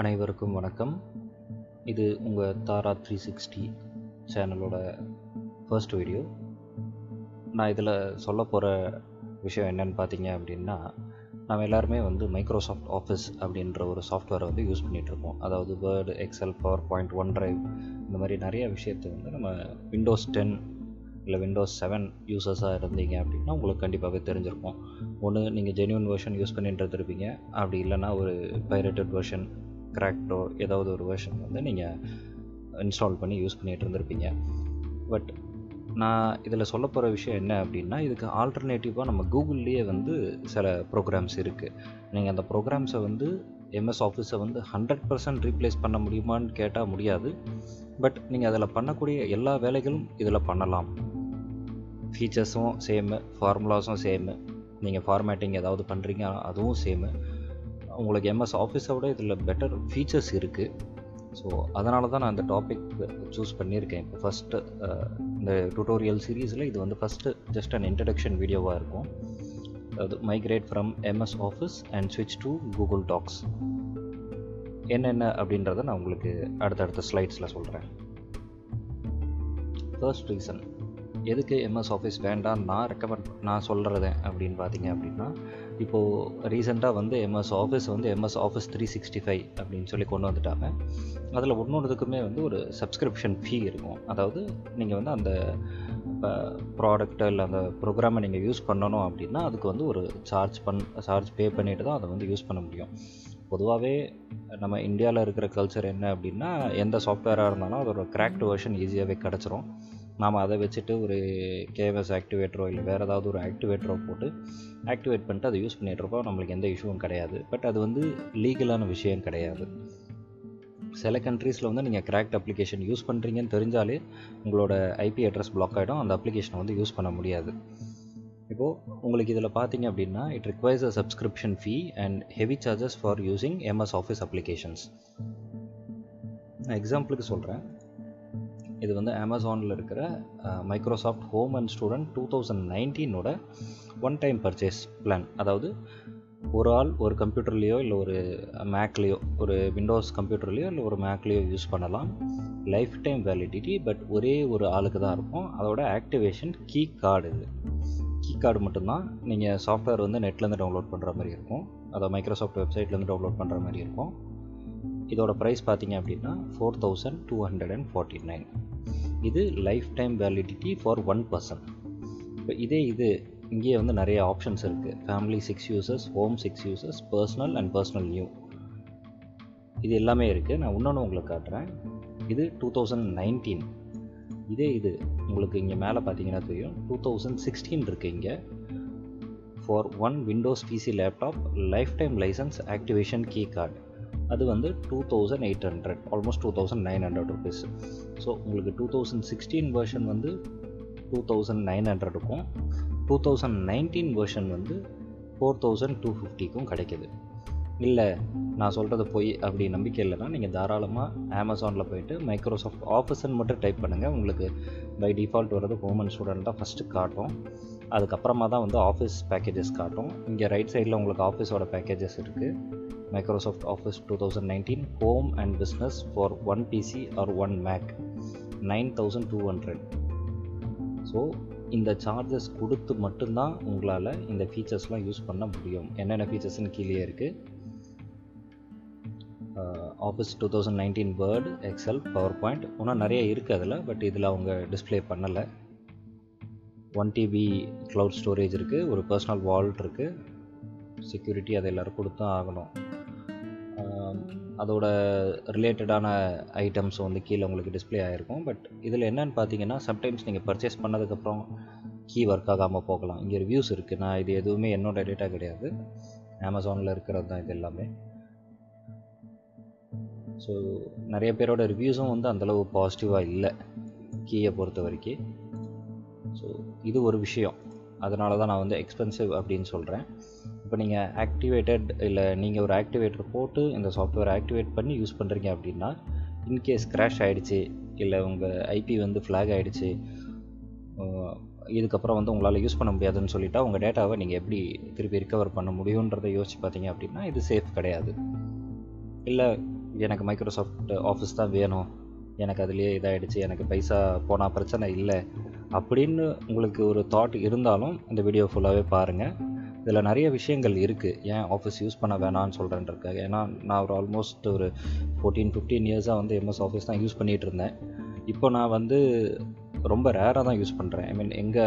அனைவருக்கும் வணக்கம். இது உங்கள் தாரா த்ரீ சிக்ஸ்டி சேனலோட ஃபர்ஸ்ட் வீடியோ நான் இதில் சொல்ல போகிற விஷயம் என்னன்னு பார்த்தீங்க அப்படின்னா நம்ம எல்லாருமே வந்து மைக்ரோசாஃப்ட் ஆஃபீஸ் அப்படின்ற ஒரு சாஃப்ட்வேரை வந்து யூஸ் பண்ணிகிட்ருக்கோம் அதாவது Word Excel PowerPoint OneDrive இந்த மாதிரி நிறைய விஷயத்தை வந்து நம்ம விண்டோஸ் டென் இல்லை விண்டோஸ் செவன் யூசர்ஸாக இருந்தீங்க அப்படின்னா உங்களுக்கு கண்டிப்பாகவே தெரிஞ்சிருக்கும். ஒன்று நீங்கள் ஜென்யூன் வெர்ஷன் யூஸ் பண்ணிட்டு இருந்திருப்பீங்க. அப்படி இல்லைன்னா ஒரு பைரேட்டட் வெர்ஷன் கிராக்டோ ஏதாவது ஒரு வேர்ஷன் வந்து நீங்கள் இன்ஸ்டால் பண்ணி யூஸ் பண்ணிகிட்டு இருந்திருப்பீங்க. பட் நான் இதில் சொல்ல போகிற விஷயம் என்ன அப்படின்னா இதுக்கு ஆல்டர்னேட்டிவாக நம்ம கூகுள்லேயே வந்து சில ப்ரோக்ராம்ஸ் இருக்குது நீங்கள் அந்த ப்ரோக்ராம்ஸை வந்து எம்எஸ் ஆஃபீஸை வந்து ஹண்ட்ரட் பர்சன்ட் ரீப்ளேஸ் பண்ண முடியுமான்னு கேட்டால் முடியாது. பட் நீங்கள் அதில் பண்ணக்கூடிய எல்லா வேலைகளும் இதில் பண்ணலாம். ஃபீச்சர்ஸும் சேமு ஃபார்முலாஸும் சேமு நீங்கள் ஃபார்மேட்டிங் ஏதாவது பண்ணுறீங்க அதுவும் சேமு உங்களுக்கு எம்எஸ் ஆஃபீஸை விட இதில் பெட்டர் ஃபீச்சர்ஸ் இருக்குது ஸோ அதனால தான் நான் இந்த டாபிக் சூஸ் பண்ணியிருக்கேன். இப்போ ஃபஸ்ட்டு இந்த டுட்டோரியல் சீரீஸில் இது வந்து ஃபஸ்ட்டு ஜஸ்ட் அன் இன்ட்ரடக்ஷன் வீடியோவாக இருக்கும். அது migrate from MS Office and ஸ்விட்ச் டு கூகுள் டாக்ஸ் என்னென்ன அப்படின்றத நான் உங்களுக்கு அடுத்தடுத்த ஸ்லைட்ஸில் சொல்கிறேன் ஃபர்ஸ்ட் ரீசன் எதுக்கு எம்எஸ் ஆஃபீஸ் வேண்டாம் நான் ரெக்கமெண்ட் நான் சொல்கிறது அப்படின்னு பார்த்தீங்க அப்படின்னா இப்போது ரீசெண்டாக வந்து எம்எஸ் ஆஃபீஸ் வந்து MS Office three sixty five அப்படின்னு சொல்லி கொண்டு வந்துட்டாங்க. அதில் ஒன்றொன்றுக்குமே வந்து ஒரு சப்ஸ்கிரிப்ஷன் ஃபீ இருக்கும். அதாவது நீங்கள் வந்து அந்த ப்ராடக்ட்டை இல்லை அந்த ப்ரோக்ராமை நீங்கள் யூஸ் பண்ணணும் அப்படின்னா அதுக்கு வந்து ஒரு சார்ஜ் பண் சார்ஜ் பே பண்ணிட்டு தான் அதை வந்து யூஸ் பண்ண முடியும். பொதுவாகவே நம்ம இந்தியாவில் இருக்கிற கல்ச்சர் என்ன அப்படின்னா எந்த சாஃப்ட்வேராக இருந்தாலும் அதோட கிராக்டு வெர்ஷன் ஈஸியாகவே கிடச்சிரும். நாம் அதை வச்சுட்டு ஒரு கேவஸ் ஆக்டிவேட்டரோ இல்லை வேறு ஏதாவது ஒரு ஆக்டிவேட்டரோ போட்டு ஆக்டிவேட் பண்ணிட்டு அதை யூஸ் பண்ணிகிட்ருப்போம் நம்மளுக்கு எந்த இஷ்யூவும் கிடையாது. பட் அது வந்து லீகலான விஷயம் கிடையாது. சில கண்ட்ரீஸில் வந்து நீங்கள் கிராக்ட் அப்ளிகேஷன் யூஸ் பண்ணுறீங்கன்னு தெரிஞ்சாலே உங்களோட ஐபி அட்ரஸ் பிளாக் ஆகிடும் அந்த அப்ளிகேஷனை வந்து யூஸ் பண்ண முடியாது. இப்போது உங்களுக்கு இதில் பார்த்தீங்க அப்படின்னா it requires a subscription fee and heavy charges for using MS Office applications நான் எக்ஸாம்பிளுக்கு சொல்கிறேன் இது வந்து அமேசானில் இருக்கிற Microsoft home and student two thousand நைன்டீனோட one time purchase plan அதாவது ஒரு ஆள் ஒரு கம்ப்யூட்டர்லேயோ இல்லை ஒரு மேக்லேயோ ஒரு விண்டோஸ் கம்ப்யூட்டர்லேயோ இல்லை ஒரு மேக்லேயோ யூஸ் பண்ணலாம். லைஃப் டைம் வேலிடிட்டி பட் ஒரே ஒரு ஆளுக்கு தான் இருக்கும். அதோட ஆக்டிவேஷன் கீ கார்டு இது. கீ கார்டு மட்டும்தான் நீங்கள் சாஃப்ட்வேர் வந்து நெட்லேருந்து டவுன்லோட் பண்ணுற மாதிரி இருக்கும். அதை மைக்ரோசாஃப்ட் வெப்சைட்லேருந்து டவுன்லோட் பண்ணுற மாதிரி இருக்கும். இதோட ப்ரைஸ் பார்த்தீங்க அப்படின்னா four thousand two hundred and forty nine இது life time validity for one person இப்போ இதே இது இங்கேயே வந்து நிறைய ஆப்ஷன்ஸ் இருக்குது family six users home six users personal and personal new இது எல்லாமே இருக்குது நான் இன்னொன்று உங்களுக்கு காட்டுறேன். இது டூ தௌசண்ட் நைன்டீன் இதே இது உங்களுக்கு இங்கே மேலே பார்த்தீங்கன்னா தெரியும். டூ தௌசண்ட் சிக்ஸ்டீன் இருக்குது இங்கே. For one Windows PC laptop life time licence activation key card அது வந்து two thousand eight hundred almost two thousand nine hundred rupees so உங்களுக்கு டூ தௌசண்ட் சிக்ஸ்டீன் வெர்ஷன் வந்து டூ தௌசண்ட் நைன் ஹண்ட்ரட் இருக்கும் two thousand nineteen version வந்து four thousand two ஃபிஃப்டிக்கும் கிடைக்கிது. இல்லை நான் சொல்கிறது போய் அப்படி நம்பிக்கை இல்லைன்னா நீங்கள் தாராளமாக அமேசானில் போயிட்டு மைக்ரோசாஃப்ட் ஆஃபீஸ்ன்னு மட்டும் டைப் பண்ணுங்கள் உங்களுக்கு பை டிஃபால்ட் வர்றது ஹோம் அண்ட் தான் ஃபஸ்ட்டு காட்டும். அதுக்கப்புறமா தான் வந்து ஆஃபீஸ் பேக்கேஜஸ் காட்டும். இங்கே ரைட் சைடில் உங்களுக்கு ஆஃபீஸோட பேக்கேஜஸ் இருக்குது Microsoft Office two thousand nineteen home and business for one PC or one Mac nine thousand two hundred so இந்த சார்ஜஸ் கொடுத்து மட்டும்தான் உங்களால் இந்த ஃபீச்சர்ஸ்லாம் யூஸ் பண்ண முடியும். என்னென்ன ஃபீச்சர்ஸ்னு கீழே இருக்குது Office two thousand nineteen Word Excel PowerPoint இன்னும் நிறைய இருக்குது அதில் பட் இதில் அவங்க டிஸ்பிளே பண்ணலை. ஒன் டிபி க்ளவுட் ஸ்டோரேஜ் இருக்குது ஒரு பர்சனல் வால்ட் இருக்குது செக்யூரிட்டி அதை எல்லோரும் கொடுத்து தான் ஆகணும். அதோட ரிலேட்டடான ஐட்டம்ஸ் வந்து கீழே உங்களுக்கு டிஸ்பிளே ஆகிருக்கும் பட் இதில் என்னென்னு பார்த்தீங்கன்னா சம்டைம்ஸ் நீங்கள் பர்ச்சேஸ் பண்ணதுக்கப்புறம் கீ ஒர்க் ஆகாமல் போகலாம். இங்கே ரிவ்யூஸ் இருக்குது நான் இது எதுவுமே என்னோட டேட்டா கிடையாது. அமேசானில் இருக்கிறது தான் இது எல்லாமே. ஸோ நிறைய பேரோட ரிவ்யூஸும் வந்து அந்தளவு பாசிட்டிவாக இல்லை. கீயை பொறுத்த வரைக்கும். ஸோ இது ஒரு விஷயம். அதனால தான் நான் வந்து எக்ஸ்பென்சிவ் அப்படின்னு சொல்கிறேன் இப்போ நீங்கள் ஆக்டிவேட்டட் இல்லை நீங்கள் ஒரு ஆக்டிவேட்டர் போட்டு இந்த சாஃப்ட்வேர் ஆக்டிவேட் பண்ணி யூஸ் பண்ணுறீங்க அப்படின்னா இன்கேஸ் க்ராஷ் ஆகிடுச்சு இல்லை உங்கள் ஐபி வந்து ஃப்ளாக் ஆகிடுச்சு இதுக்கப்புறம் வந்து உங்களால் யூஸ் பண்ண முடியாதுன்னு சொல்லிட்டா உங்கள் டேட்டாவை நீங்கள் எப்படி திருப்பி ரிகவர் பண்ண முடியுன்றதை யோசிச்சு பார்த்தீங்க அப்படின்னா இது சேஃப் கிடையாது. இல்லை எனக்கு மைக்ரோசாஃப்ட் ஆஃபீஸ் தான் வேணும் எனக்கு அதுலேயே இதாகிடுச்சு எனக்கு பைசா போனால் பிரச்சனை இல்லை அப்படின்னு உங்களுக்கு ஒரு தாட் இருந்தாலும் இந்த வீடியோ ஃபுல்லாகவே பாருங்கள் இதில் நிறைய விஷயங்கள் இருக்குது ஏன் ஆஃபீஸ் யூஸ் பண்ண வேணான்னு சொல்கிறேன்ருக்காக ஏன்னா நான் ஒரு ஆல்மோஸ்ட் ஒரு ஃபோர்டீன் ஃபிஃப்டீன் இயர்ஸாக வந்து எம்எஸ் ஆஃபீஸ் தான் யூஸ் பண்ணிகிட்டு இருந்தேன். இப்போ நான் வந்து ரொம்ப ரேராக தான் யூஸ் பண்ணுறேன் ஐ மீன் எங்கே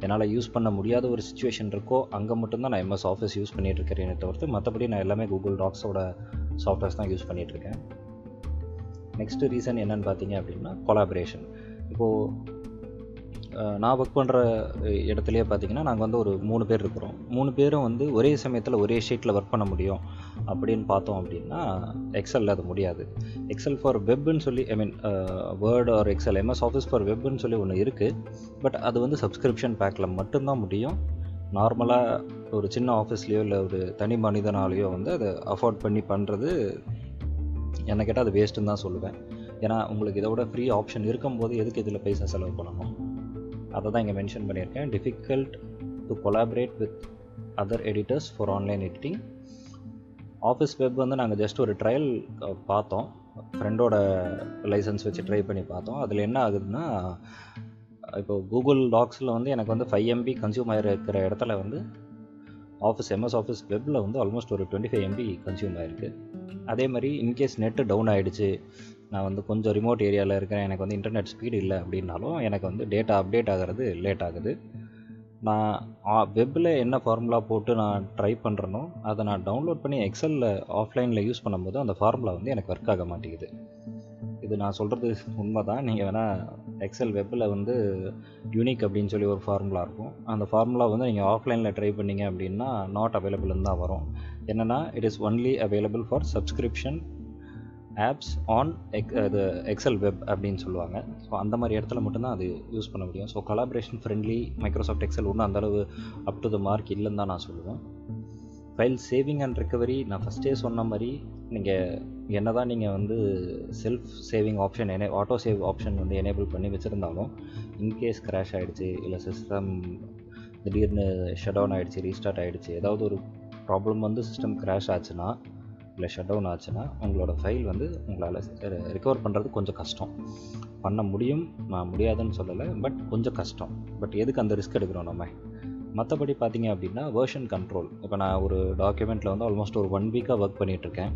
என்னால் யூஸ் பண்ண முடியாத ஒரு சுச்சுவேஷன் இருக்கோ அங்கே மட்டும்தான் நான் எம்எஸ் ஆஃபீஸ் யூஸ் பண்ணிகிட்டு இருக்கிறேனே தவிர்த்து மற்றபடி நான் எல்லாமே கூகுள் டாக்ஸோட சாஃப்ட்வேர்ஸ் தான் யூஸ் பண்ணிகிட்ருக்கேன் நெக்ஸ்ட்டு ரீசன் என்னென்னு பார்த்தீங்க அப்படின்னா கொலாபரேஷன் இப்போது நான் ஒர்க் பண்ணுற இடத்துலையே பார்த்தீங்கன்னா நாங்கள் வந்து ஒரு மூணு பேர் இருக்கிறோம். மூணு பேரும் வந்து ஒரே சமயத்தில் ஒரே ஷீட்டில் ஒர்க் பண்ண முடியும் அப்படின்னு பார்த்தோம் அப்படின்னா எக்ஸலில் அது முடியாது. எக்ஸல் ஃபார் வெப்னு சொல்லி I mean Word or Excel MS Office for வெப்னு சொல்லி ஒன்று இருக்குது பட் அது வந்து சப்ஸ்கிரிப்ஷன் பேக்கில் மட்டும்தான் முடியும். நார்மலாக ஒரு சின்ன ஆஃபீஸ்லேயோ இல்லை ஒரு தனி மனிதனாலேயோ வந்து அதை அஃபோர்ட் பண்ணி பண்ணுறது என்ன கேட்டால் அது வேஸ்ட்டுன்னு தான் சொல்லுவேன். ஏன்னா உங்களுக்கு இதை விட ஃப்ரீ ஆப்ஷன் இருக்கும்போது எதுக்கு இதில் பைசா செலவு பண்ணணும்? அதை தான் இங்கே மென்ஷன் பண்ணியிருக்கேன். Difficult to collaborate with other editors for online editing Office web வந்து நாங்கள் ஜஸ்ட் ஒரு ட்ரையல் பார்த்தோம். ஃப்ரெண்டோட லைசன்ஸ் வச்சு ட்ரை பண்ணி பார்த்தோம். அதில் என்ன ஆகுதுன்னா இப்போ கூகுள் டாக்ஸில் வந்து எனக்கு வந்து ஃபைவ் எம்பி கன்சியூம் ஆகிருக்கிற இடத்துல வந்து ஆஃபீஸ் எம்எஸ் ஆஃபீஸ் வெப்பில் வந்து ஆல்மோஸ்ட் ஒரு டுவெண்ட்டி ஃபைவ் எம்பி கன்சியூம் ஆகிருக்கு அதே மாதிரி இன்கேஸ் நெட்டு டவுன் ஆகிடுச்சு நான் வந்து கொஞ்சம் ரிமோட் ஏரியாவில் இருக்கிறேன் எனக்கு வந்து இன்டர்நெட் ஸ்பீடு இல்லை அப்படின்னாலும் எனக்கு வந்து டேட்டா அப்டேட் ஆகிறது லேட் ஆகுது. நான் வெப்பில் என்ன ஃபார்முலா போட்டு நான் ட்ரை பண்ணுறனோ அதை நான் டவுன்லோட் பண்ணி எக்ஸலில் ஆஃப்லைனில் யூஸ் பண்ணும்போது அந்த ஃபார்முலா வந்து எனக்கு ஒர்க் ஆக மாட்டேங்குது. இது நான் சொல்கிறது உண்மை தான் நீங்கள் வேணால் எக்ஸல் வெப்பில் வந்து யூனிக் அப்படின்னு சொல்லி ஒரு ஃபார்முலா இருக்கும். அந்த ஃபார்முலா வந்து நீங்கள் ஆஃப்லைனில் ட்ரை பண்ணிங்க அப்படின்னா நாட் அவைலபிள்னு தான் வரும். என்னென்னா it is only available for subscription apps on egg அது எக்ஸல் வெப் அப்படின்னு சொல்லுவாங்க. ஸோ அந்த மாதிரி இடத்துல மட்டும்தான் அது யூஸ் பண்ண முடியும். So collaboration friendly Microsoft Excel ஒன்றும் அந்தளவு அப் டு த மார்க் இல்லைன்னு தான் நான் சொல்லுவேன். ஃபைல் சேவிங் அண்ட் ரெக்கவரி நான் ஃபஸ்ட்டே சொன்ன மாதிரி நீங்கள் என்ன தான் நீங்கள் வந்து செல்ஃப் சேவிங் ஆப்ஷன் என ஆட்டோ சேவ் ஆப்ஷன் வந்து எனேபிள் பண்ணி வச்சுருந்தாலும் இன்கேஸ் கிராஷ் ஆகிடுச்சு இல்லை சிஸ்டம் திடீர்னு ஷட் டவுன் ஆகிடுச்சு ரீஸ்டார்ட் ஆகிடுச்சு ஏதாவது ஒரு ப்ராப்ளம் வந்து சிஸ்டம் கிராஷ் ஆச்சுன்னா இல்லை ஷட் டவுன் ஆச்சுன்னா உங்களோட ஃபைல் வந்து உங்களால் ரிகவர் பண்ணுறது கொஞ்சம் கஷ்டம். பண்ண முடியும் நான் முடியாதுன்னு சொல்லலை பட் கொஞ்சம் கஷ்டம். பட் எதுக்கு அந்த ரிஸ்க் எடுக்கிறோம் நம்ம? மற்றபடி பார்த்தீங்க அப்படின்னா வேர்ஷன் கண்ட்ரோல் இப்போ நான் ஒரு டாக்குமெண்ட்டில் வந்து ஆல்மோஸ்ட் ஒரு ஒன் வீக்காக ஒர்க் பண்ணிகிட்ருக்கேன்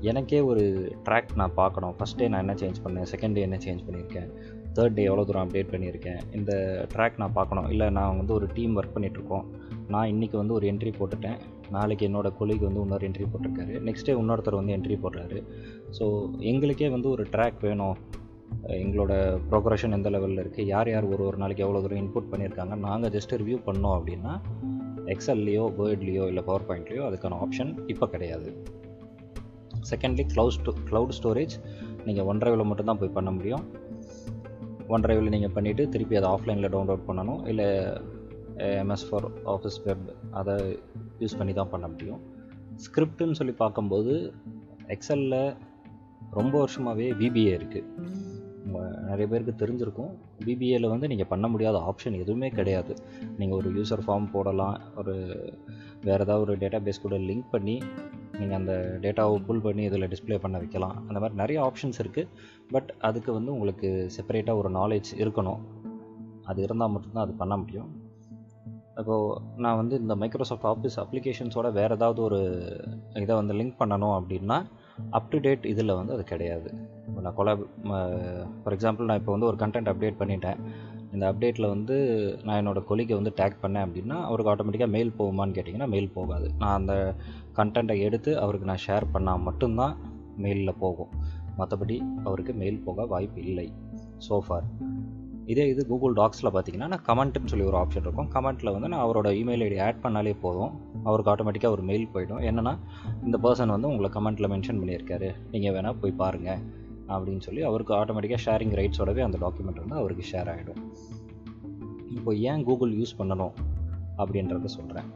எனக்கே ஒரு ட்ராக் நான் பார்க்கணும். ஃபஸ்ட் டே நான் என்ன சேஞ்ச் பண்ணேன்? செகண்ட் டே என்ன சேஞ்ச் பண்ணியிருக்கேன்? தேர்ட் டே எவ்வளோ தூரம் அப்டேட் பண்ணியிருக்கேன்? இந்த ட்ராக் நான் பார்க்கணும். இல்லை நான் வந்து ஒரு டீம் ஒர்க் பண்ணிகிட்ருக்கோம் நான் இன்றைக்கி வந்து ஒரு என்ட்ரி போட்டுட்டேன். நாளைக்கு என்னோடய கொலீக் வந்து இன்னொரு என்ட்ரி போட்டிருக்காரு. நெக்ஸ்ட் டே இன்னொருத்தர் வந்து என்ட்ரி போடுறாரு. ஸோ எங்களுக்கே வந்து ஒரு ட்ராக் வேணும். எங்களோட ப்ரோக்ரஷன் எந்த லெவலில் இருக்குது யார் யார் ஒரு ஒரு நாளைக்கு எவ்வளோ தூரம் இன்புட் பண்ணியிருக்காங்க? நாங்கள் ஜஸ்ட் ரிவ்யூ பண்ணோம் அப்படின்னா எக்ஸல்லையோ வேர்ட்லேயோ இல்லை பவர் பாயிண்ட்லேயோ அதுக்கான ஆப்ஷன் இப்போ கிடையாது. செகண்ட்லி க்ளவுட் ஸ்டோ க்ளவுட் ஸ்டோரேஜ் நீங்கள் ஒன் ட்ரைவில் மட்டும்தான் போய் பண்ண முடியும். ஒன் ட்ரைவில் நீங்கள் பண்ணிவிட்டு திருப்பி அதை ஆஃப்லைனில் டவுன்லோட் பண்ணணும். இல்லை எம்எஸ் ஃபார் ஆஃபீஸ் வெப் அதை யூஸ் பண்ணி தான் பண்ண முடியும். ஸ்கிரிப்டுன்னு சொல்லி பார்க்கும்போது எக்ஸலில் ரொம்ப வருஷமாகவே விபிஏ இருக்குது நிறைய பேருக்கு தெரிஞ்சிருக்கும். பிபிஏல வந்து நீங்கள் பண்ண முடியாத ஆப்ஷன் எதுவுமே கிடையாது. நீங்கள் ஒரு யூசர் ஃபார்ம் போடலாம். ஒரு வேறு ஏதாவது ஒரு டேட்டா பேஸ் கூட லிங்க் பண்ணி நீங்கள் அந்த டேட்டாவை புல் பண்ணி இதில் டிஸ்பிளே பண்ண வைக்கலாம். அந்த மாதிரி நிறைய ஆப்ஷன்ஸ் இருக்குது பட் அதுக்கு வந்து உங்களுக்கு செப்பரேட்டாக ஒரு நாலேஜ் இருக்கணும். அது இருந்தால் மட்டும்தான் அது பண்ண முடியும். இப்போது நான் வந்து இந்த மைக்ரோசாஃப்ட் ஆஃபீஸ் அப்ளிகேஷன்ஸோட வேறு ஏதாவது ஒரு இதை வந்து லிங்க் பண்ணணும் அப்படின்னா அப் டு டேட் இதில் வந்து அது கிடையாது. இப்போ நான் கொலாப் ஃபார் எக்ஸாம்பிள் நான் இப்போ வந்து ஒரு கண்டென்ட் அப்டேட் பண்ணிட்டேன். இந்த அப்டேட்டில் வந்து நான் என்னோடய கொலிக்கை வந்து டேக் பண்ணேன் அப்படின்னா அவருக்கு ஆட்டோமேட்டிக்காக மெயில் போகுமான்னு கேட்டிங்கன்னா மெயில் போகாது. நான் அந்த கண்டென்ட்டை எடுத்து அவருக்கு நான் ஷேர் பண்ணால் மட்டும்தான் மெயிலில் போகும். மற்றபடி அவருக்கு மெயில் போக வாய்ப்பு இல்லை. சோஃபார் இதே இது கூகுள் டாக்ஸில் பார்த்தீங்கன்னா நான் கமெண்ட்டுன்னு சொல்லி ஒரு ஆப்ஷன் இருக்கும். கமெண்ட்டில் வந்து நான் அவரோட இமெயில் ஐடி ஆட் பண்ணாலே போதும். அவருக்கு ஆட்டோமேட்டிக்காக ஒரு மெயில் போயிடும். என்னென்னா இந்த பர்சன் வந்து உங்களை கமெண்ட்டில் மென்ஷன் பண்ணியிருக்காரு. நீங்கள் வேணால் போய் பாருங்கள் அப்படின்னு சொல்லி அவருக்கு ஆட்டோமேட்டிக்காக ஷேரிங் ரைட்ஸோடவே அந்த டாக்குமெண்ட் வந்து அவருக்கு ஷேர் ஆகிடும் இப்போ ஏன் கூகுள் யூஸ் பண்ணணும் அப்படின்றத சொல்கிறேன்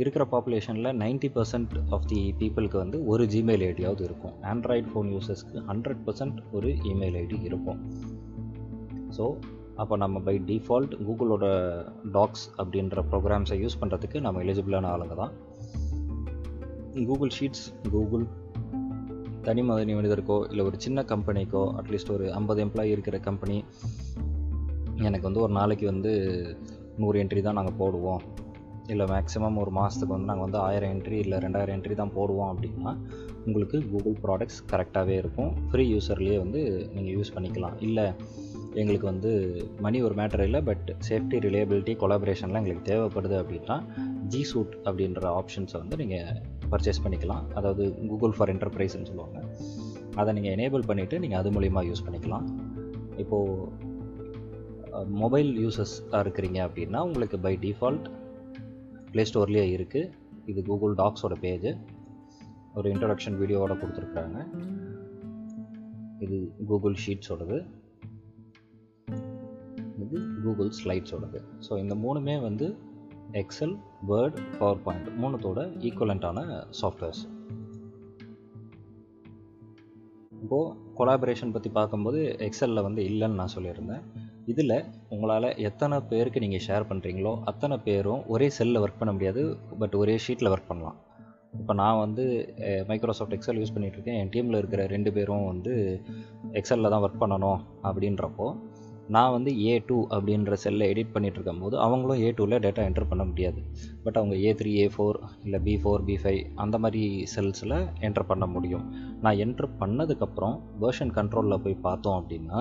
இருக்கிற பாப்புலேஷனில் நைன்ட்டி பர்சன்ட் ஆஃப் தி பீப்புளுக்கு வந்து ஒரு ஜிமெயில் ஐடியாவது இருக்கும். ஆண்ட்ராய்டு ஃபோன் யூசர்ஸ்க்கு ஹண்ட்ரட் பர்சன்ட் ஒரு இமெயில் ஐடி இருக்கும். ஸோ அப்போ நம்ம பை டிஃபால்ட் கூகுளோட டாக்ஸ் அப்படின்ற ப்ரோக்ராம்ஸை யூஸ் பண்ணுறதுக்கு நம்ம எலிஜிபிளான ஆளுங்க தான். கூகுள் ஷீட்ஸ் கூகுள் தனி மதனி மனிதருக்கோ இல்லை ஒரு சின்ன கம்பெனிக்கோ அட்லீஸ்ட் ஒரு ஐம்பது எம்ப்ளாயி இருக்கிற கம்பெனி எனக்கு வந்து ஒரு நாளைக்கு வந்து நூறு என்ட்ரி தான் நாங்கள் போடுவோம். இல்லை மேக்ஸிமம் ஒரு மாதத்துக்கு வந்து நாங்கள் வந்து ஆயிரம் என்ட்ரி இல்லை ரெண்டாயிரம் என்ட்ரி தான் போடுவோம் அப்படின்னா உங்களுக்கு கூகுள் ப்ராடக்ட்ஸ் கரெக்டாகவே இருக்கும். ஃப்ரீ யூஸர்லேயே வந்து நீங்கள் யூஸ் பண்ணிக்கலாம். இல்லை எங்களுக்கு வந்து மணி ஒரு மேட்டர் இல்லை பட் சேஃப்டி ரிலேபிலிட்டி கொலாபரேஷன்லாம் எங்களுக்கு தேவைப்படுது அப்படின்னா ஜி சூட் அப்படின்ற ஆப்ஷன்ஸை வந்து நீங்கள் பர்ச்சேஸ் பண்ணிக்கலாம். அதாவது கூகுள் ஃபார் என்டர்பிரைஸ்னு சொல்லுவாங்க. அதை நீங்கள் எனேபிள் பண்ணிவிட்டு நீங்கள் அது மூலிமா யூஸ் பண்ணிக்கலாம். இப்போது மொபைல் யூசர்ஸாக இருக்கிறீங்க அப்படின்னா உங்களுக்கு பை டிஃபால்ட் ப்ளே ஸ்டோர்லேயே இருக்குது இது கூகுள் டாக்ஸோட பேஜ் ஒரு இன்ட்ரடக்ஷன் வீடியோவோட கொடுத்துருக்குறாங்க இது கூகுள் ஷீட்ஸோடது இது கூகுள் ஸ்லைட்ஸோடது ஸோ இந்த மூணுமே வந்து எக்ஸல் வேர்ட் பவர் பாயிண்ட் மூணுத்தோட ஈக்குவலண்ட்டான சாஃப்ட்வேர்ஸ் இப்போது கொலாபரேஷன் பற்றி பார்க்கும்போது எக்ஸலில் வந்து இல்லைன்னு நான் சொல்லியிருந்தேன். இதில் உங்களால் எத்தனை பேருக்கு நீங்கள் ஷேர் பண்ணுறீங்களோ அத்தனை பேரும் ஒரே செல்லில் ஒர்க் பண்ண முடியாது பட் ஒரே ஷீட்டில் ஒர்க் பண்ணலாம். இப்போ நான் வந்து மைக்ரோசாஃப்ட் எக்ஸல் யூஸ் பண்ணிகிட்ருக்கேன் என் டீமில் இருக்கிற ரெண்டு பேரும் வந்து எக்ஸலில் தான் ஒர்க் பண்ணணும் அப்படின்றப்போ நான் வந்து ஏ டூ அப்படின்ற செல்லை எடிட் பண்ணிகிட்டு இருக்கும்போது அவங்களும் ஏ டூவில் டேட்டா என்டர் பண்ண முடியாது. பட் அவங்க ஏ த்ரீ ஏ ஃபோர் இல்லை பி ஃபோர் பி ஃபைவ் அந்த மாதிரி செல்ஸில் என்டர் பண்ண முடியும். நான் என்டர் பண்ணதுக்கப்புறம் வேர்ஷன் கண்ட்ரோலில் போய் பார்த்தோம் அப்படின்னா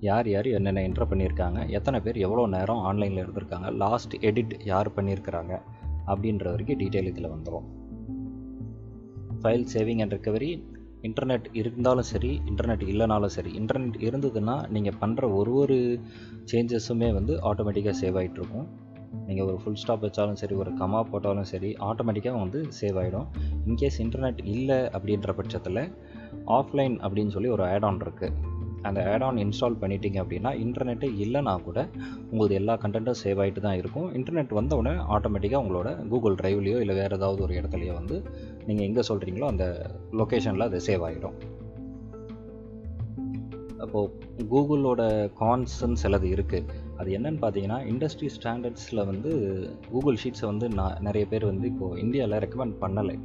யார் யார் என்னென்ன என்ட்ரு பண்ணியிருக்காங்க எத்தனை பேர் எவ்வளோ நேரம் ஆன்லைனில் இருந்திருக்காங்க லாஸ்ட் எடிட் யார் பண்ணியிருக்கிறாங்க அப்படின்ற வரைக்கும் டீட்டெயில் இதில் வந்துடும் file saving and recovery internet இருந்தாலும் சரி இன்டர்நெட் இல்லைனாலும் சரி இன்டர்நெட் இருந்ததுன்னா நீங்கள் பண்ணுற ஒரு ஒரு சேஞ்சஸுமே வந்து ஆட்டோமேட்டிக்காக சேவ் ஆகிட்ருக்கும் நீங்கள் ஒரு ஃபுல் ஸ்டாப் வச்சாலும் சரி ஒரு கமா போட்டாலும் சரி ஆட்டோமேட்டிக்காக வந்து சேவ் ஆகிடும் இன்கேஸ் இன்டர்நெட் இல்லை அப்படின்ற பட்சத்தில் ஆஃப்லைன் அப்படின்னு சொல்லி ஒரு ஆட் ஆன் இருக்குது அந்த ஆட் ஆன் இன்ஸ்டால் பண்ணிட்டீங்க அப்படின்னா இன்டர்நெட்டு இல்லைனா கூட உங்களுக்கு எல்லா கண்டென்ட்டும் சேவ் ஆகிட்டு தான் இருக்கும். இன்டர்நெட் வந்த உடனே ஆட்டோமேட்டிக்காக உங்களோட கூகுள் ட்ரைவ்லேயோ இல்லை வேறு ஏதாவது ஒரு இடத்துலையோ வந்து நீங்கள் எங்கே சொல்கிறீங்களோ அந்த லொக்கேஷனில் அது சேவ் ஆகிடும் அப்போது கூகுளோட கான்ஸ்ன்னு சிலது இருக்குது அது என்னன்னு பார்த்தீங்கன்னா இண்டஸ்ட்ரி ஸ்டாண்டர்ட்ஸில் வந்து கூகுள் ஷீட்ஸை வந்து நான் நிறைய பேர் வந்து இப்போது இந்தியாவில் ரெக்கமெண்ட் பண்ணலை.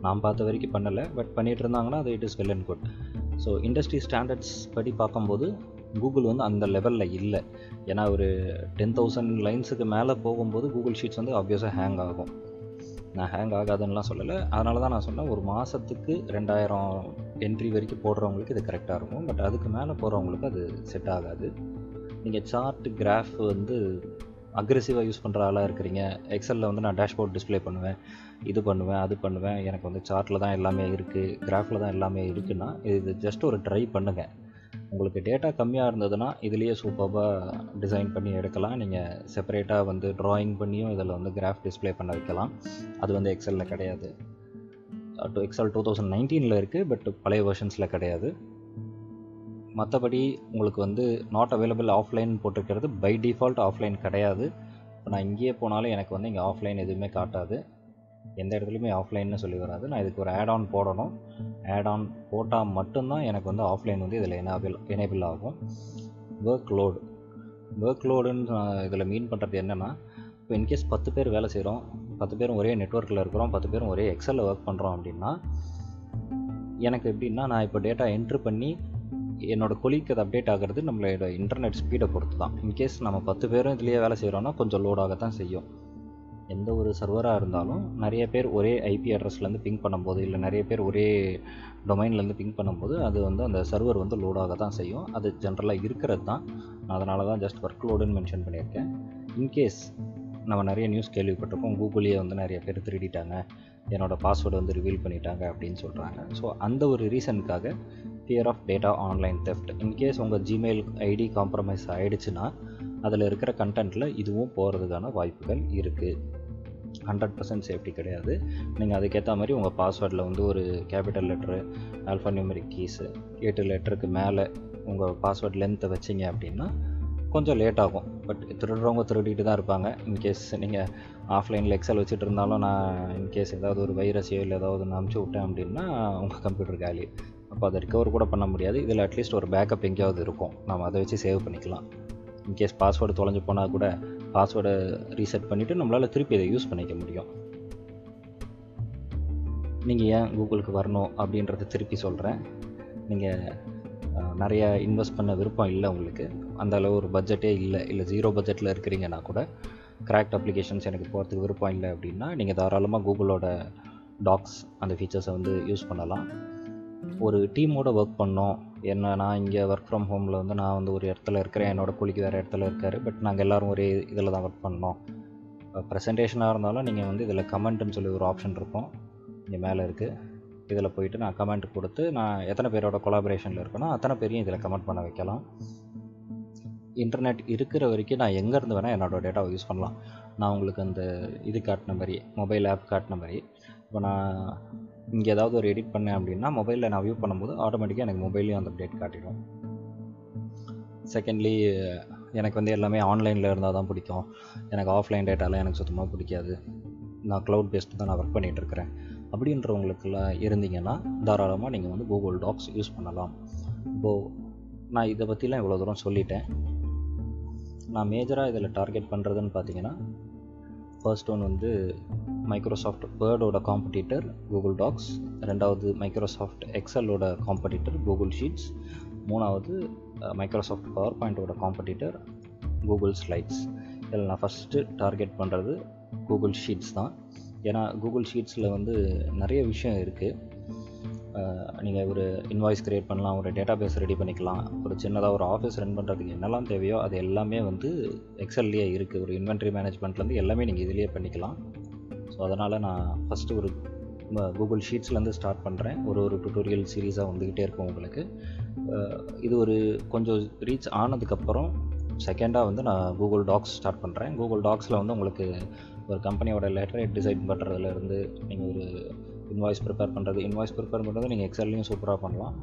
நான் பார்த்த வரைக்கும் பண்ணலை. பட் பண்ணிகிட்டு இருந்தாங்கன்னா அது it is well and good so industry standards படி பார்க்கும்போது கூகுள் வந்து அந்த லெவலில் இல்லை. ஏன்னா ஒரு டென் தௌசண்ட் லைன்ஸுக்கு மேலே போகும்போது கூகுள் ஷீட்ஸ் வந்து ஆப்வியஸாக ஹேங் ஆகும். நான் ஹேங் ஆகாதுன்னெலாம் சொல்லலை. அதனால தான் நான் சொன்னேன் ஒரு மாதத்துக்கு ரெண்டாயிரம் என்ட்ரி வரைக்கும் போடுறவங்களுக்கு இது கரெக்டாக இருக்கும். பட் அதுக்கு மேலே போகிறவங்களுக்கு அது செட் ஆகாது. நீங்கள் சார்ட் கிராஃப் வந்து அக்ரெசிவாக யூஸ் பண்ணுற ஆளாக இருக்கிறீங்க. எக்ஸலில் வந்து நான் டேஷ்போர்ட் டிஸ்பிளே பண்ணுவேன். இது பண்ணுவேன் அது பண்ணுவேன். எனக்கு வந்து சார்ட்டில் தான் எல்லாமே இருக்குது கிராஃபில் தான் எல்லாமே இருக்குன்னா இது ஜஸ்ட் ஒரு ட்ரை பண்ணுங்கள் உங்களுக்கு டேட்டா கம்மியாக இருந்ததுன்னா இதுலேயே சூப்பராக டிசைன் பண்ணி எடுக்கலாம். நீங்கள் செப்பரேட்டாக வந்து ட்ராயிங் பண்ணியும் இதில் வந்து கிராஃப் டிஸ்பிளே பண்ண வைக்கலாம். அது வந்து எக்ஸலில் கிடையாது. டூ எக்ஸல் டூ தௌசண்ட் நைன்டீனில் இருக்குது பட் பழைய வெர்ஷன்ஸில் கிடையாது. மற்றபடி உங்களுக்கு வந்து நாட் அவைலபிள் ஆஃப்லைன் போட்டிருக்கிறது. பை டிஃபால்ட் ஆஃப்லைன் கிடையாது. இப்போ நான் இங்கேயே போனாலும் எனக்கு வந்து இங்கே ஆஃப்லைன் எதுவுமே காட்டாது. எந்த இடத்துலையுமே ஆஃப்லைன்னு சொல்லி வராது. நான் இதுக்கு ஒரு ஆட் ஆன் போடணும். ஆட் ஆன் போட்டால் மட்டும்தான் எனக்கு வந்து ஆஃப்லைன் வந்து இதில் எனேபிள் எனேபிள் ஆகும். ஒர்க் லோடு ஒர்க் லோடுன்னு நான் இதில் மீன் பண்ணுறது என்னென்னா இப்போ இன்கேஸ் பத்து பேர் வேலை செய்கிறோம் பத்து பேரும் ஒரே நெட்ஒர்க்கில் இருக்கிறோம் பத்து பேரும் ஒரே எக்ஸலில் ஒர்க் பண்ணுறோம் அப்படின்னா எனக்கு எப்படின்னா நான் இப்போ டேட்டா என்ட்ரு பண்ணி என்னோட கொலிக்கு அது அப்டேட் ஆகிறது நம்மளோட இன்டர்நெட் ஸ்பீடை பொறுத்து தான் இன்கேஸ் நம்ம பத்து பேரும் இதுலேயே வேலை செய்கிறோன்னா கொஞ்சம் லோடாக தான் செய்யும். எந்த ஒரு சர்வராக இருந்தாலும் நிறைய பேர் ஒரே ஐபி அட்ரஸ்லேருந்து பிங் பண்ணும்போது இல்லை நிறைய பேர் ஒரே டொமைன்லேருந்து பிங் பண்ணும்போது அது வந்து அந்த சர்வர் வந்து லோடாக தான் செய்யும். அது ஜென்ரலாக இருக்கிறது தான். அதனால தான் ஜஸ்ட் ஒர்க் லோடுன்னு மென்ஷன் பண்ணியிருக்கேன். இன்கேஸ் நம்ம நிறைய நியூஸ் கேள்விப்பட்டிருக்கோம் கூகுளே வந்து நிறைய பேர் திருடிட்டாங்க. என்னோடய பாஸ்வேர்டு வந்து ரிவீல் பண்ணிட்டாங்க அப்படின்னு சொல்கிறாங்க ஸோ அந்த ஒரு ரீசனுக்காக fear of data online theft in case உங்கள் ஜிமெயில் ஐடி காம்ப்ரமைஸ் ஆகிடுச்சுன்னா அதில் இருக்கிற கண்டென்ட்டில் இதுவும் போகிறதுக்கான வாய்ப்புகள் இருக்குது ஹண்ட்ரட் பர்சன்ட் சேஃப்டி கிடையாது. நீங்கள் அதுக்கேற்ற மாதிரி உங்கள் பாஸ்வேர்டில் வந்து ஒரு capital letter alpha numeric keys எட்டு லெட்டருக்கு மேலே உங்கள் பாஸ்வேர்ட் லென்த்தை வச்சிங்க அப்படின்னா கொஞ்சம் லேட் ஆகும். பட் திருடுறவங்க திருடிட்டு தான் இருப்பாங்க. இன்கேஸ் நீங்கள் ஆஃப்லைனில் எக்ஸல் வச்சுட்டு இருந்தாலும் நான் இன்கேஸ் ஏதாவது ஒரு வைரஸையோ இல்லை ஏதாவது ஒன்று அமுச்சு விட்டேன் அப்படின்னா உங்கள் கம்ப்யூட்டர் காலி. அப்போ அதை ரிகவர் கூட பண்ண முடியாது. இதில் அட்லீஸ்ட் ஒரு பேக்கப் எங்கேயாவது இருக்கும். நம்ம அதை வச்சு சேவ் பண்ணிக்கலாம். இன்கேஸ் பாஸ்வேர்டு தொலைஞ்சு போனால் கூட பாஸ்வேர்டை ரீசெட் பண்ணிவிட்டு நம்மளால் திருப்பி இதை யூஸ் பண்ணிக்க முடியும். நீங்கள் ஏன் கூகுளுக்கு வரணும் அப்படின்றத திருப்பி சொல்கிறேன் நீங்கள் நிறைய இன்வெஸ்ட் பண்ண விருப்பம் இல்லை உங்களுக்கு. அந்த அளவு ஒரு பட்ஜெட்டே இல்லை. இல்லை ஜீரோ பட்ஜெட்டில் இருக்கிறீங்கன்னா கூட கிராக்ட் அப்ளிகேஷன்ஸ் எனக்கு போகிறதுக்கு விருப்பம் இல்லை அப்படின்னா நீங்கள் தாராளமாக கூகுளோட டாக்ஸ் அந்த ஃபீச்சர்ஸை வந்து யூஸ் பண்ணலாம். ஒரு டீமோட ஒர்க் பண்ணோம் என்ன நான் இங்கே ஒர்க் ஃப்ரம் ஹோமில் வந்து நான் வந்து ஒரு இடத்துல இருக்கிறேன். என்னோடய கூலிக்கு வேறு இடத்துல இருக்கார். பட் நாங்கள் எல்லோரும் ஒரே இதில் தான் ஒர்க் பண்ணோம். ப்ரெசன்டேஷனாக இருந்தாலும் நீங்கள் வந்து இதில் கமெண்ட்டுன்னு சொல்லி ஒரு ஆப்ஷன் இருக்கும். இங்கே மேலே இருக்குது இதில் போயிட்டு நான் கமெண்ட் கொடுத்து நான் எத்தனை பேரோட கொலாபரேஷனில் இருக்கேனோ அத்தனை பேரையும் இதில் கமெண்ட் பண்ண வைக்கலாம். இன்டர்நெட் இருக்கிற வரைக்கும் நான் எங்கேருந்து வேணால் என்னோடய டேட்டாவை யூஸ் பண்ணலாம். நான் உங்களுக்கு அந்த இது காட்டின மாதிரி மொபைல் ஆப் காட்டின மாதிரி. இப்போ நான் இங்கே ஏதாவது ஒரு எடிட் பண்ணேன் அப்படின்னா மொபைலில் நான் வியூ பண்ணும்போது ஆட்டோமேட்டிக்காக எனக்கு மொபைல்லையும் அந்த அப்டேட் காட்டிடும். செகண்ட்லி எனக்கு வந்து எல்லாமே ஆன்லைனில் இருந்தால் தான் பிடிக்கும். எனக்கு ஆஃப்லைன் டேட்டாலாம் எனக்கு சுத்தமாக பிடிக்காது. நான் க்ளவுட் பேஸ்ட் தான் நான் ஒர்க் பண்ணிகிட்ருக்கிறேன் அப்படின்றவங்களுக்குலாம் இருந்தீங்கன்னா தாராளமாக நீங்கள் வந்து கூகுள் டாக்ஸ் யூஸ் பண்ணலாம். இப்போது நான் இதை பற்றிலாம் இவ்வளோ தூரம் சொல்லிட்டேன். நான் மேஜராக இதில் டார்கெட் பண்ணுறதுன்னு பார்த்தீங்கன்னா ஃபர்ஸ்ட் ஒன் வந்து மைக்ரோசாஃப்ட் வேர்டோட காம்படிட்டர் கூகுள் டாக்ஸ் ரெண்டாவது மைக்ரோசாஃப்ட் எக்ஸலோட காம்படிட்டர் கூகுள் ஷீட்ஸ் மூணாவது மைக்ரோசாஃப்ட் பவர் பாயிண்ட்டோட காம்படிட்டர் கூகுள் ஸ்லைட்ஸ் இதில் நான் ஃபஸ்ட்டு டார்கெட் பண்ணுறது கூகுள் ஷீட்ஸ் தான். ஏன்னா கூகுள் ஷீட்ஸில் வந்து நிறைய விஷயம் இருக்குது நீங்கள் ஒரு இன்வாய்ஸ் க்ரியேட் பண்ணலாம் ஒரு டேட்டா பேஸ் ரெடி பண்ணிக்கலாம். ஒரு சின்னதாக ஒரு ஆஃபீஸ் ரன் பண்ணுறதுக்கு என்னெல்லாம் தேவையோ அது எல்லாமே வந்து எக்ஸல்லையே இருக்குது ஒரு இன்வென்ட்ரி மேனேஜ்மெண்ட்லேருந்து எல்லாமே நீங்கள் இதிலேயே பண்ணிக்கலாம். ஸோ அதனால் நான் ஃபஸ்ட்டு ஒரு கூகுள் ஷீட்ஸ்லேருந்து ஸ்டார்ட் பண்ணுறேன் ஒரு ஒரு டுட்டோரியல் சீரீஸாக வந்துக்கிட்டே இருக்கும் உங்களுக்கு. இது ஒரு கொஞ்சம் ரீச் ஆனதுக்கப்புறம் செகண்டாக வந்து நான் கூகுள் டாக்ஸ் ஸ்டார்ட் பண்ணுறேன் கூகுள் டாக்ஸில் வந்து உங்களுக்கு ஒரு கம்பெனியோட லெட்டரேட் டிசைன் பண்ணுறதுலேருந்து நீங்கள் ஒரு இன்வாய்ஸ் ப்ரிப்பேர் பண்ணுறது இன்வாய்ஸ் ப்ரிப்பேர் பண்ணுறது நீங்கள் எக்ஸல்லையும் சூப்பராக பண்ணலாம்.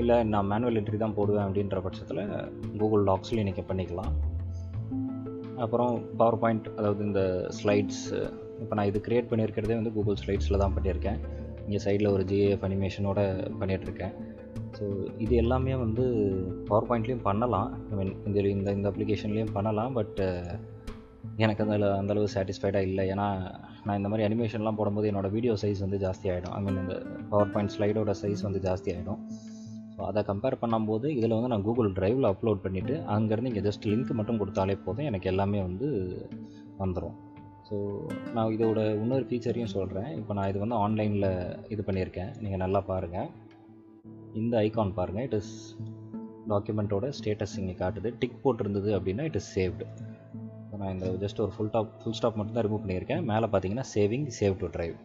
இல்லை நான் மேனுவல் என்ட்ரி தான் போடுவேன் அப்படின்ற பட்சத்தில் கூகுள் டாக்ஸ்லேயும் நீங்கள் பண்ணிக்கலாம். அப்புறம் பவர் பாயிண்ட் அதாவது இந்த ஸ்லைட்ஸ் இப்போ நான் இது க்ரியேட் பண்ணியிருக்கிறதே வந்து கூகுள் ஸ்லைட்ஸில் தான் பண்ணியிருக்கேன் இங்கே சைடில் ஒரு ஜிஏஎஃப் அனிமேஷனோட பண்ணிகிட்ருக்கேன் ஸோ இது எல்லாமே வந்து பவர் பாயிண்ட்லேயும் பண்ணலாம். ஐ மீன் இந்த இந்த இந்த அப்ளிகேஷன்லேயும் பண்ணலாம் பட் எனக்கு அதில் அந்தளவு சாட்டிஸ்ஃபைடாக இல்லை. ஏன்னா நான் இந்த மாதிரி அனிமேஷன்லாம் போடும்போது என்னோடய வீடியோ சைஸ் வந்து ஜாஸ்தி ஆகிடும் ஐ மீன் இந்த பவர் பாயிண்ட் ஸ்லைடோட சைஸ் வந்து ஜாஸ்தி ஆகிடும் ஸோ அதை கம்பேர் பண்ணும்போது இதில் வந்து நான் கூகுள் ட்ரைவில் அப்லோட் பண்ணிவிட்டு அங்கேருந்து இங்கே ஜஸ்ட் லிங்க் மட்டும் கொடுத்தாலே போதும். எனக்கு எல்லாமே வந்து வந்துடும் ஸோ நான் இதோட இன்னொரு ஃபீச்சரையும் சொல்கிறேன் இப்போ நான் இது வந்து ஆன்லைனில் இது பண்ணியிருக்கேன். நீங்கள் நல்லா பாருங்கள் இந்த ஐக்கான் பாருங்கள் இட் இஸ் டாக்குமெண்ட்டோட ஸ்டேட்டஸ் இங்கே காட்டுது. டிக் போட்டிருந்தது அப்படின்னா இட் இஸ் சேவ்டு நான் இந்த ஜஸ்ட் ஒரு ஃபுல் டாப் ஃபுல் ஸ்டாப் மட்டும் தான் ரிமூவ் பண்ணியிருக்கேன். மேலே பார்த்தீங்கன்னா சேவிங் சேவ் டு ட்ரைவ்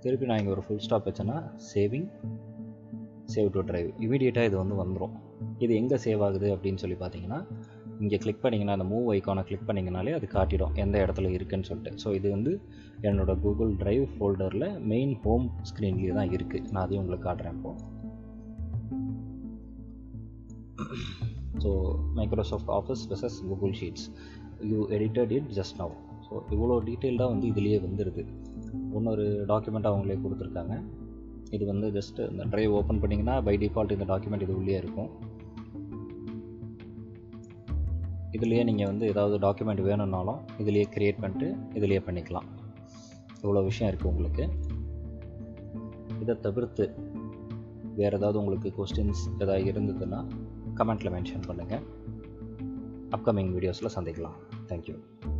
திருப்பி நான் இங்கே ஒரு ஃபுல் ஸ்டாப் வச்சேன்னா சேவிங் சேவ் டு ட்ரைவ் இமீடியட்டாக இது வந்து வந்துடும் இது எங்கே சேவ் ஆகுது அப்படின்னு சொல்லி பார்த்தீங்கன்னா இங்கே கிளிக் பண்ணிங்கன்னா அந்த மூவ் ஐக்கானை கிளிக் பண்ணிங்கனாலே அது காட்டிடும் எந்த இடத்துல இருக்குன்னு சொல்லிட்டு. ஸோ இது வந்து என்னோடய கூகுள் ட்ரைவ் ஃபோல்டரில் மெயின் ஹோம் ஸ்க்ரீன்லேயே தான் இருக்குது நான் அதையும் உங்களுக்கு காட்டுறேன் இப்போது so Microsoft Office versus Google Sheets you edited it just now so இவ்வளோ டீட்டெயில்டாக வந்து இதுலேயே வந்துடுது இன்னொரு டாக்குமெண்ட் அவங்களே கொடுத்துருக்காங்க. இது வந்து ஜஸ்ட்டு இந்த ட்ரைவ் ஓப்பன் பண்ணிங்கன்னா பை டிஃபால்ட் இந்த டாக்குமெண்ட் இது உள்ளே இருக்கும். இதுலேயே நீங்கள் வந்து ஏதாவது டாக்குமெண்ட் வேணும்னாலும் இதுலேயே க்ரியேட் பண்ணிட்டு இதுலேயே பண்ணிக்கலாம். இவ்வளோ விஷயம் இருக்குது உங்களுக்கு. இதை தவிர்த்து வேறு ஏதாவது உங்களுக்கு கொஸ்டின்ஸ் ஏதாவது இருந்ததுன்னா கமெண்ட்டில் மென்ஷன் பண்ணுங்கள் அப்கமிங் வீடியோஸில் சந்திக்கலாம். Thank you.